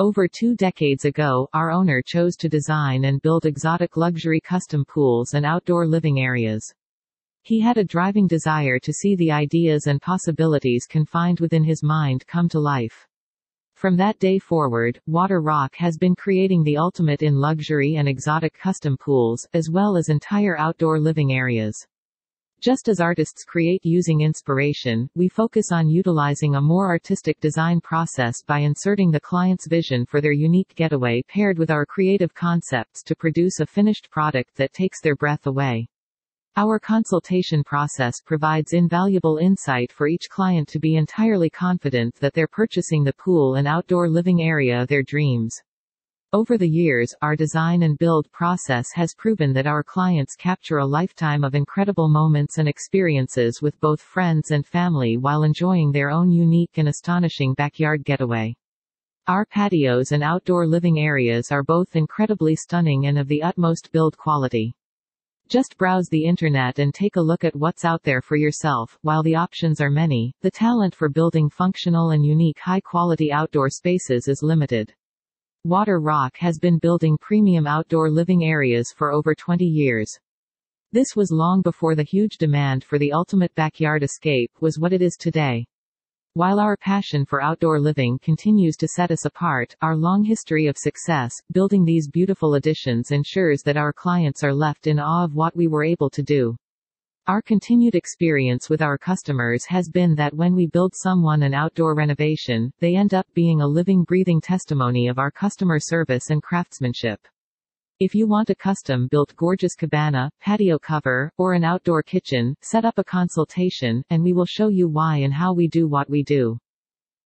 Over two decades ago, our owner chose to design and build exotic luxury custom pools and outdoor living areas. He had a driving desire to see the ideas and possibilities confined within his mind come to life. From that day forward, Water Rock has been creating the ultimate in luxury and exotic custom pools, as well as entire outdoor living areas. Just as artists create using inspiration, we focus on utilizing a more artistic design process by inserting the client's vision for their unique getaway paired with our creative concepts to produce a finished product that takes their breath away. Our consultation process provides invaluable insight for each client to be entirely confident that they're purchasing the pool and outdoor living area of their dreams. Over the years, our design and build process has proven that our clients capture a lifetime of incredible moments and experiences with both friends and family while enjoying their own unique and astonishing backyard getaway. Our patios and outdoor living areas are both incredibly stunning and of the utmost build quality. Just browse the internet and take a look at what's out there for yourself. While the options are many, the talent for building functional and unique high quality outdoor spaces is limited. Water Rock has been building premium outdoor living areas for over 20 years. This was long before the huge demand for the ultimate backyard escape was what it is today. While our passion for outdoor living continues to set us apart, our long history of success, building these beautiful additions ensures that our clients are left in awe of what we were able to do. Our continued experience with our customers has been that when we build someone an outdoor renovation, they end up being a living breathing testimony of our customer service and craftsmanship. If you want a custom built gorgeous cabana, patio cover, or an outdoor kitchen, set up a consultation, and we will show you why and how we do what we do.